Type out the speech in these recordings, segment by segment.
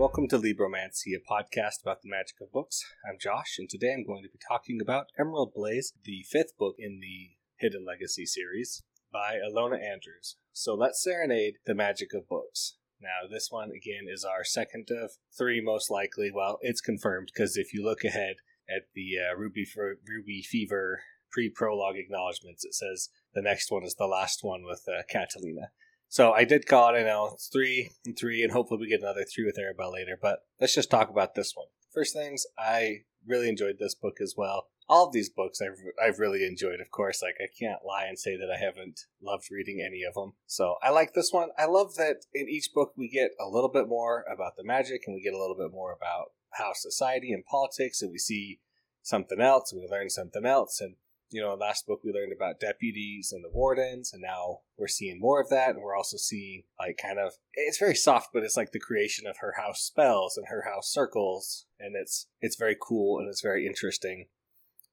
Welcome to Libromancy, a podcast about the magic of books. I'm Josh, and today I'm going to be talking about Emerald Blaze, the fifth book in the Hidden Legacy series by Ilona Andrews. So let's serenade the magic of books. Now, this one again is our second of three, most likely. Well, it's confirmed because if you look ahead at the uh, Ruby Ruby Fever pre-prologue acknowledgments, it says the next one is the last one with uh, Catalina. So I did call it. I know it's three and three, and hopefully we get another three with Arabella later. But let's just talk about this one. First things, I really enjoyed this book as well. All of these books I've I've really enjoyed. Of course, like I can't lie and say that I haven't loved reading any of them. So I like this one. I love that in each book we get a little bit more about the magic, and we get a little bit more about how society and politics, and we see something else, and we learn something else, and you know, last book we learned about deputies and the wardens, and now we're seeing more of that, and we're also seeing like kind of it's very soft, but it's like the creation of her house spells and her house circles, and it's it's very cool and it's very interesting.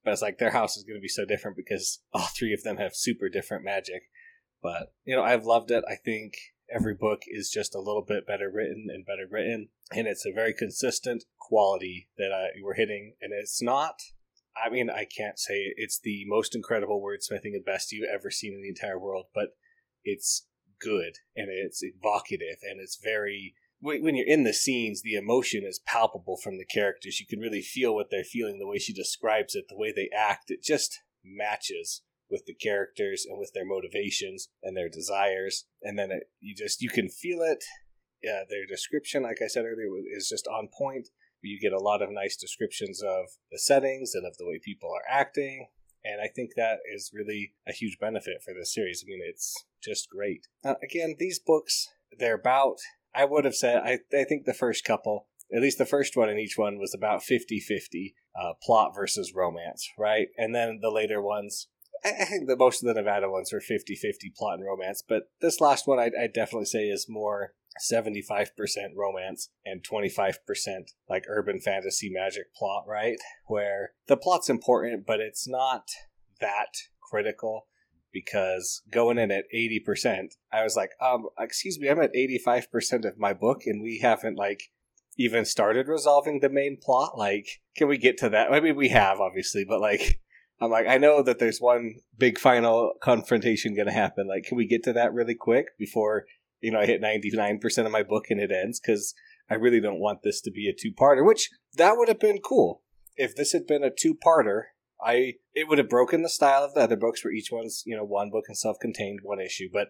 But it's like their house is going to be so different because all three of them have super different magic. But you know, I've loved it. I think every book is just a little bit better written and better written, and it's a very consistent quality that we're hitting, and it's not I mean, I can't say it's the most incredible wordsmithing and best you've ever seen in the entire world, but it's good and it's evocative and it's very. When you're in the scenes, the emotion is palpable from the characters. You can really feel what they're feeling, the way she describes it, the way they act. It just matches with the characters and with their motivations and their desires. And then it, you just you can feel it. Yeah, their description, like I said earlier, is just on point you get a lot of nice descriptions of the settings and of the way people are acting. And I think that is really a huge benefit for this series. I mean, it's just great. Uh, again, these books, they're about, I would have said, I, I think the first couple, at least the first one in each one, was about 50 50 uh, plot versus romance, right? And then the later ones, I think that most of the Nevada ones are 50 50 plot and romance, but this last one I'd, I'd definitely say is more 75% romance and 25% like urban fantasy magic plot, right? Where the plot's important, but it's not that critical because going in at 80%, I was like, um, excuse me, I'm at 85% of my book and we haven't like even started resolving the main plot. Like, can we get to that? I mean, we have obviously, but like, I'm like, I know that there's one big final confrontation going to happen. Like, can we get to that really quick before you know, I hit 99% of my book and it ends because I really don't want this to be a two parter, which that would have been cool. If this had been a two parter, I it would have broken the style of the other books where each one's, you know, one book and self contained, one issue. But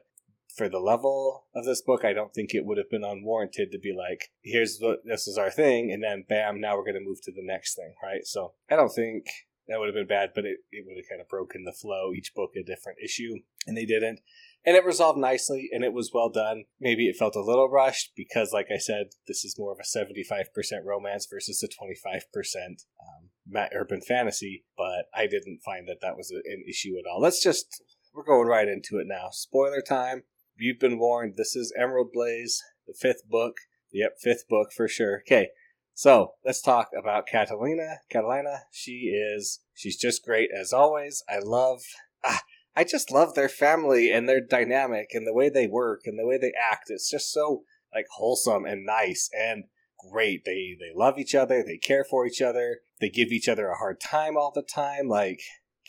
for the level of this book, I don't think it would have been unwarranted to be like, here's what this is our thing, and then bam, now we're gonna move to the next thing, right? So I don't think that would have been bad, but it, it would have kind of broken the flow, each book a different issue, and they didn't and it resolved nicely and it was well done. Maybe it felt a little rushed because, like I said, this is more of a 75% romance versus a 25% um, urban fantasy, but I didn't find that that was an issue at all. Let's just, we're going right into it now. Spoiler time. You've been warned. This is Emerald Blaze, the fifth book. Yep, fifth book for sure. Okay, so let's talk about Catalina. Catalina, she is, she's just great as always. I love, ah, I just love their family and their dynamic and the way they work and the way they act. It's just so like wholesome and nice and great. They they love each other, they care for each other, they give each other a hard time all the time. Like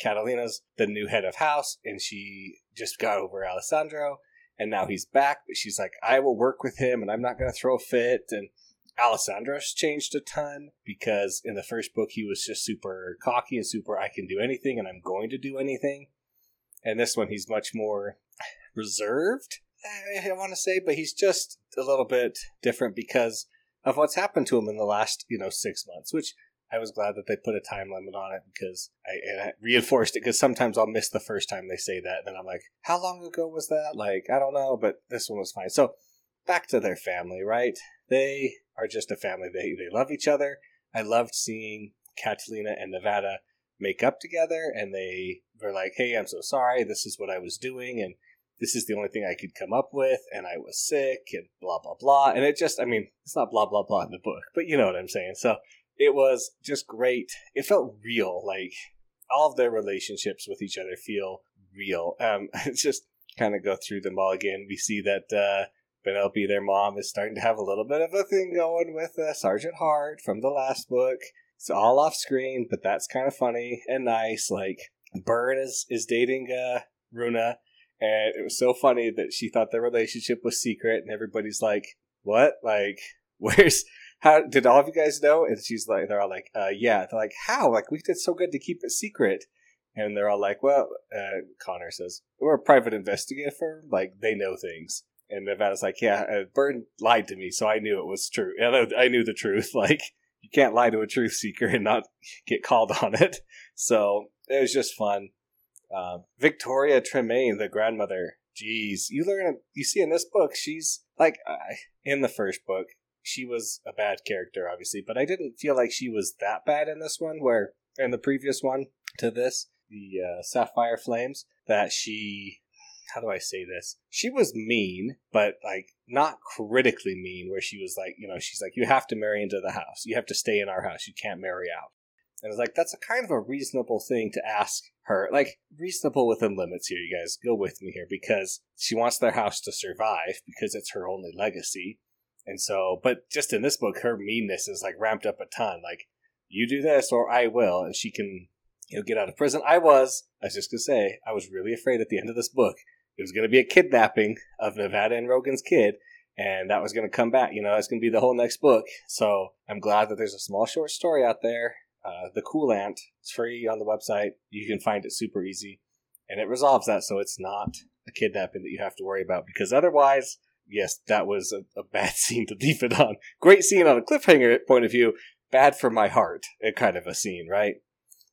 Catalina's the new head of house and she just got over Alessandro and now he's back, but she's like, I will work with him and I'm not gonna throw a fit and Alessandro's changed a ton because in the first book he was just super cocky and super I can do anything and I'm going to do anything and this one he's much more reserved. I want to say, but he's just a little bit different because of what's happened to him in the last you know six months, which I was glad that they put a time limit on it because I, I reinforced it because sometimes I'll miss the first time they say that, and then I'm like, how long ago was that? Like I don't know, but this one was fine. So back to their family, right? They are just a family. They they love each other. I loved seeing Catalina and Nevada make up together and they were like, hey, I'm so sorry. This is what I was doing. And this is the only thing I could come up with. And I was sick and blah, blah, blah. And it just, I mean, it's not blah, blah, blah in the book, but you know what I'm saying. So it was just great. It felt real. Like all of their relationships with each other feel real. Um, just kind of go through them all again. We see that, uh, Penelope, their mom, is starting to have a little bit of a thing going with uh, Sergeant Hart from the last book. It's all off screen, but that's kind of funny and nice. Like Bern is is dating uh, Runa, and it was so funny that she thought their relationship was secret, and everybody's like, "What? Like, where's?" How did all of you guys know? And she's like, they're all like, uh, yeah. They're like, how? Like, we did so good to keep it secret. And they're all like, well, uh, Connor says, we're a private investigator. firm. Like, they know things. And Nevada's like, yeah, uh, Bern lied to me, so I knew it was true. And I, I knew the truth. Like, you can't lie to a truth seeker and not get called on it. So it was just fun. Uh, Victoria Tremaine, the grandmother, Jeez, you learn, you see in this book, she's like, uh, in the first book, she was a bad character, obviously, but I didn't feel like she was that bad in this one, where in the previous one to this, the uh, Sapphire Flames, that she how do I say this? She was mean, but like not critically mean, where she was like, you know, she's like, you have to marry into the house. You have to stay in our house. You can't marry out. And it's like, that's a kind of a reasonable thing to ask her. Like, reasonable within limits here, you guys. Go with me here because she wants their house to survive because it's her only legacy. And so, but just in this book, her meanness is like ramped up a ton. Like, you do this or I will. And she can, you know, get out of prison. I was, I was just going to say, I was really afraid at the end of this book it was going to be a kidnapping of Nevada and Rogan's kid, and that was going to come back. You know, that's going to be the whole next book. So I'm glad that there's a small short story out there. Uh, the Cool Ant. It's free on the website. You can find it super easy, and it resolves that, so it's not a kidnapping that you have to worry about. Because otherwise, yes, that was a, a bad scene to leave it on. Great scene on a cliffhanger point of view. Bad for my heart, a kind of a scene, right?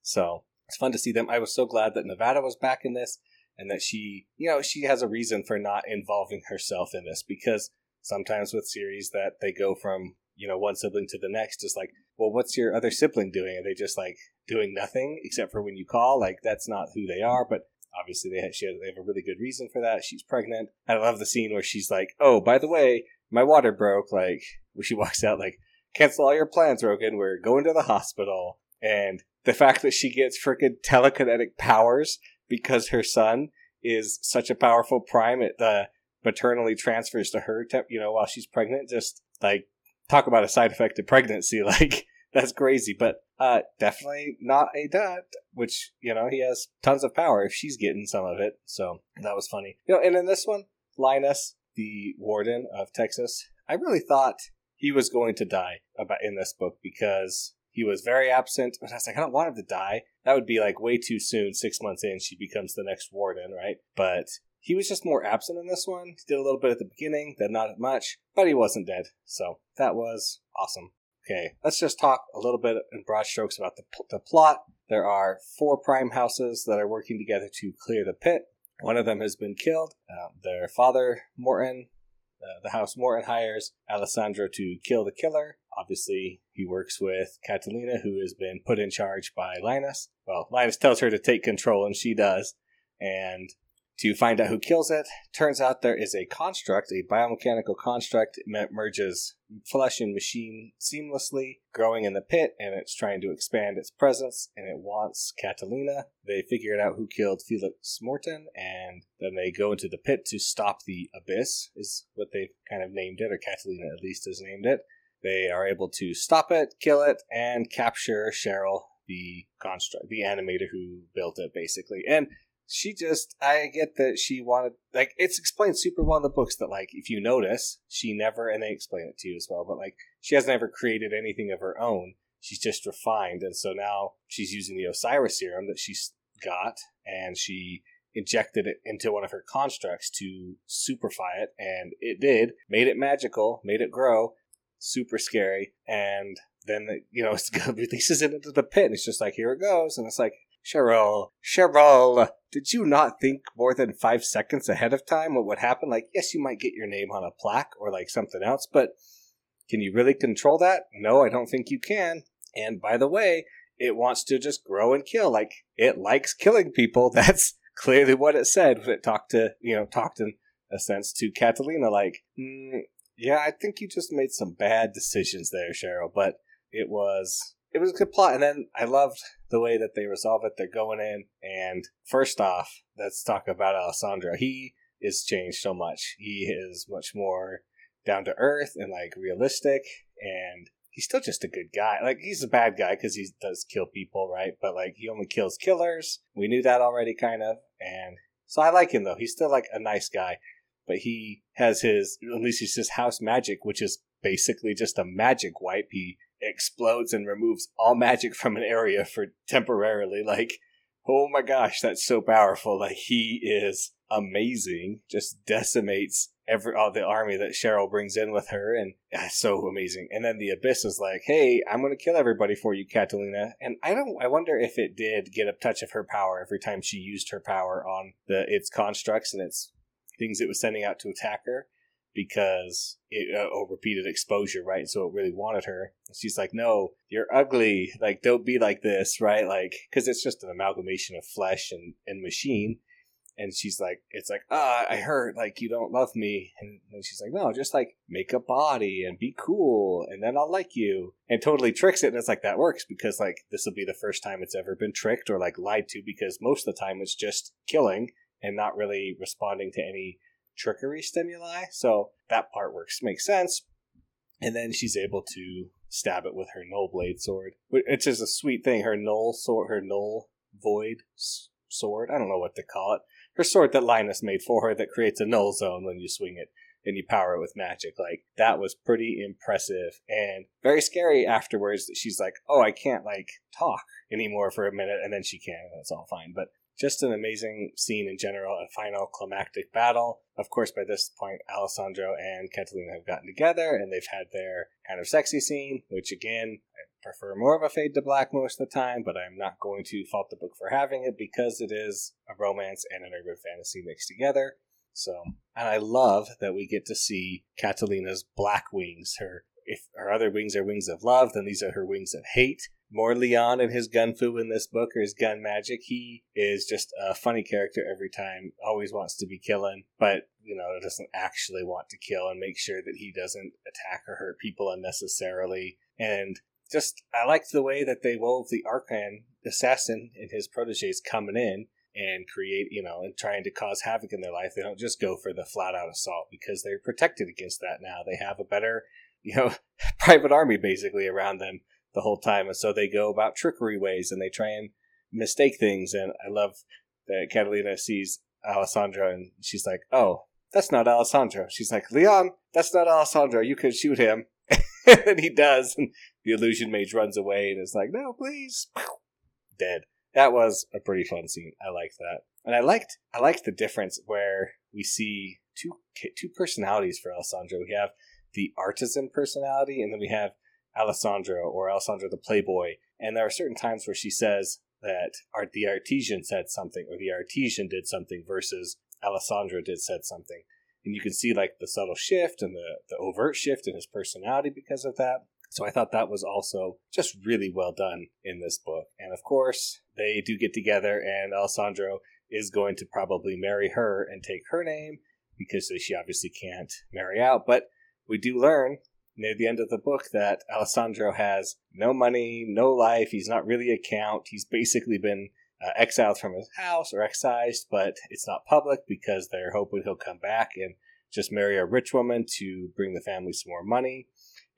So it's fun to see them. I was so glad that Nevada was back in this and that she, you know, she has a reason for not involving herself in this because sometimes with series that they go from, you know, one sibling to the next, just like, well, what's your other sibling doing? Are they just like doing nothing except for when you call? Like, that's not who they are, but obviously they have, she has, they have a really good reason for that. She's pregnant. I love the scene where she's like, oh, by the way, my water broke. Like, where she walks out, like, cancel all your plans, Rogan. We're going to the hospital. And the fact that she gets freaking telekinetic powers because her son is such a powerful prime, it uh, maternally transfers to her, te- you know, while she's pregnant. Just like talk about a side effect of pregnancy, like that's crazy. But uh, definitely not a dad, which you know he has tons of power if she's getting some of it. So that was funny, you know. And in this one, Linus, the warden of Texas, I really thought he was going to die about in this book because he was very absent. I was like, I don't want him to die. That would be like way too soon. Six months in, she becomes the next warden, right? But he was just more absent in this one. He did a little bit at the beginning, then not much, but he wasn't dead. So that was awesome. Okay, let's just talk a little bit in broad strokes about the, the plot. There are four prime houses that are working together to clear the pit. One of them has been killed. Uh, their father, Morton, the house Morton hires Alessandro to kill the killer. Obviously, he works with Catalina, who has been put in charge by Linus. Well, Linus tells her to take control, and she does. And to find out who kills it, turns out there is a construct, a biomechanical construct that merges flesh and machine seamlessly, growing in the pit, and it's trying to expand its presence, and it wants Catalina. They figured out who killed Felix Morton, and then they go into the pit to stop the abyss, is what they've kind of named it, or Catalina at least has named it. They are able to stop it, kill it, and capture Cheryl, the construct, the animator who built it, basically. And she just, I get that she wanted, like, it's explained super well in the books that, like, if you notice, she never, and they explain it to you as well, but, like, she has never created anything of her own. She's just refined. And so now she's using the Osiris serum that she's got, and she injected it into one of her constructs to superfy it, and it did, made it magical, made it grow, super scary. And then you know it releases it into the pit, and it's just like here it goes, and it's like Cheryl, Cheryl, did you not think more than five seconds ahead of time what would happen? Like, yes, you might get your name on a plaque or like something else, but can you really control that? No, I don't think you can. And by the way, it wants to just grow and kill. Like, it likes killing people. That's clearly what it said when it talked to, you know, talked in a sense to Catalina. Like, mm, yeah, I think you just made some bad decisions there, Cheryl, but it was it was a good plot. And then I loved the way that they resolve it. They're going in, and first off, let's talk about Alessandro. He is changed so much. He is much more down to earth and like realistic, and he's still just a good guy. Like he's a bad guy because he does kill people, right? But like he only kills killers. We knew that already, kind of, and so I like him though. He's still like a nice guy, but he has his at least he's his house magic, which is basically just a magic wipe. He explodes and removes all magic from an area for temporarily. Like, oh my gosh, that's so powerful. Like he is amazing. Just decimates every all the army that Cheryl brings in with her, and that's so amazing. And then the Abyss is like, "Hey, I'm going to kill everybody for you, Catalina." And I don't. I wonder if it did get a touch of her power every time she used her power on the its constructs and its things it was sending out to attack her because it uh, oh, repeated exposure, right? So it really wanted her. she's like, "No, you're ugly. Like, don't be like this, right? Like, because it's just an amalgamation of flesh and and machine." and she's like, it's like, ah, I heard like you don't love me, and, and she's like, no, just like make a body and be cool, and then I'll like you, and totally tricks it, and it's like that works because like this will be the first time it's ever been tricked or like lied to because most of the time it's just killing and not really responding to any trickery stimuli, so that part works, makes sense, and then she's able to stab it with her null blade sword, which is a sweet thing. Her null sword, her null void sword. I don't know what to call it her sword that Linus made for her that creates a null zone when you swing it and you power it with magic. Like that was pretty impressive and very scary afterwards that she's like, Oh, I can't like talk anymore for a minute and then she can and it's all fine. But just an amazing scene in general, a final climactic battle. Of course, by this point, Alessandro and Catalina have gotten together and they've had their kind of sexy scene, which again, I prefer more of a fade to black most of the time, but I'm not going to fault the book for having it because it is a romance and an urban fantasy mixed together. So, and I love that we get to see Catalina's black wings. Her if her other wings are wings of love, then these are her wings of hate more Leon and his gun fu in this book or his gun magic. He is just a funny character every time, always wants to be killing, but, you know, doesn't actually want to kill and make sure that he doesn't attack or hurt people unnecessarily. And just, I liked the way that they wove the Arkan assassin and his proteges coming in and create, you know, and trying to cause havoc in their life. They don't just go for the flat out assault because they're protected against that now. They have a better, you know, private army basically around them the whole time. And so they go about trickery ways and they try and mistake things. And I love that Catalina sees Alessandro and she's like, oh, that's not Alessandro. She's like, Leon, that's not Alessandro. You can shoot him. and he does. And the illusion mage runs away and is like, no, please. Dead. That was a pretty fun scene. I liked that. And I liked I liked the difference where we see two two personalities for Alessandro. We have the artisan personality, and then we have Alessandro or Alessandro the Playboy. And there are certain times where she says that art, the artesian said something or the artesian did something versus Alessandro did said something. And you can see like the subtle shift and the, the overt shift in his personality because of that. So I thought that was also just really well done in this book. And of course, they do get together, and Alessandro is going to probably marry her and take her name because she obviously can't marry out. But we do learn near the end of the book that Alessandro has no money, no life. He's not really a count. He's basically been uh, exiled from his house or excised, but it's not public because they're hoping he'll come back and just marry a rich woman to bring the family some more money.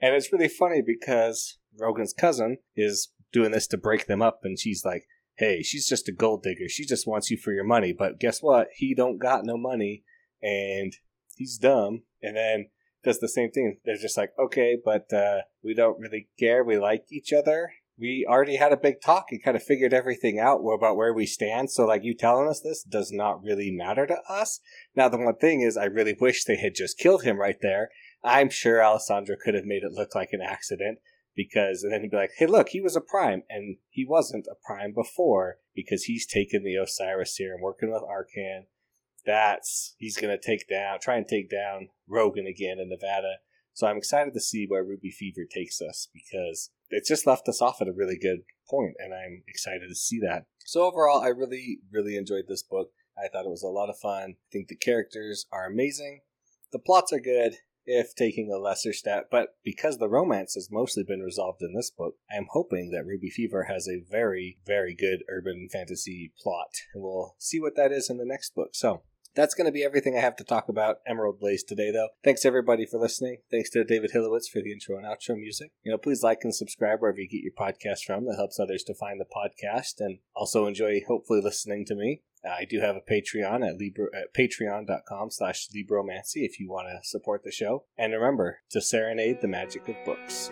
And it's really funny because Rogan's cousin is doing this to break them up, and she's like, "Hey, she's just a gold digger. She just wants you for your money." But guess what? He don't got no money, and he's dumb. And then does the same thing. They're just like, okay, but uh, we don't really care. We like each other. We already had a big talk and kind of figured everything out about where we stand. So, like, you telling us this does not really matter to us. Now, the one thing is, I really wish they had just killed him right there. I'm sure Alessandro could have made it look like an accident because, and then he'd be like, hey, look, he was a prime, and he wasn't a prime before because he's taken the Osiris serum, working with Arkan that's he's to take down, try and take down Rogan again in Nevada. So I'm excited to see where Ruby Fever takes us because it just left us off at a really good point, and I'm excited to see that. So overall, I really, really enjoyed this book. I thought it was a lot of fun. I think the characters are amazing. The plots are good, if taking a lesser step, but because the romance has mostly been resolved in this book, I am hoping that Ruby Fever has a very, very good urban fantasy plot, and we'll see what that is in the next book. So, That's going to be everything I have to talk about Emerald Blaze today, though. Thanks everybody for listening. Thanks to David Hilowitz for the intro and outro music. You know, please like and subscribe wherever you get your podcast from. That helps others to find the podcast and also enjoy hopefully listening to me. Uh, I do have a Patreon at, Libro, at patreon.com slash Libromancy if you want to support the show. And remember to serenade the magic of books.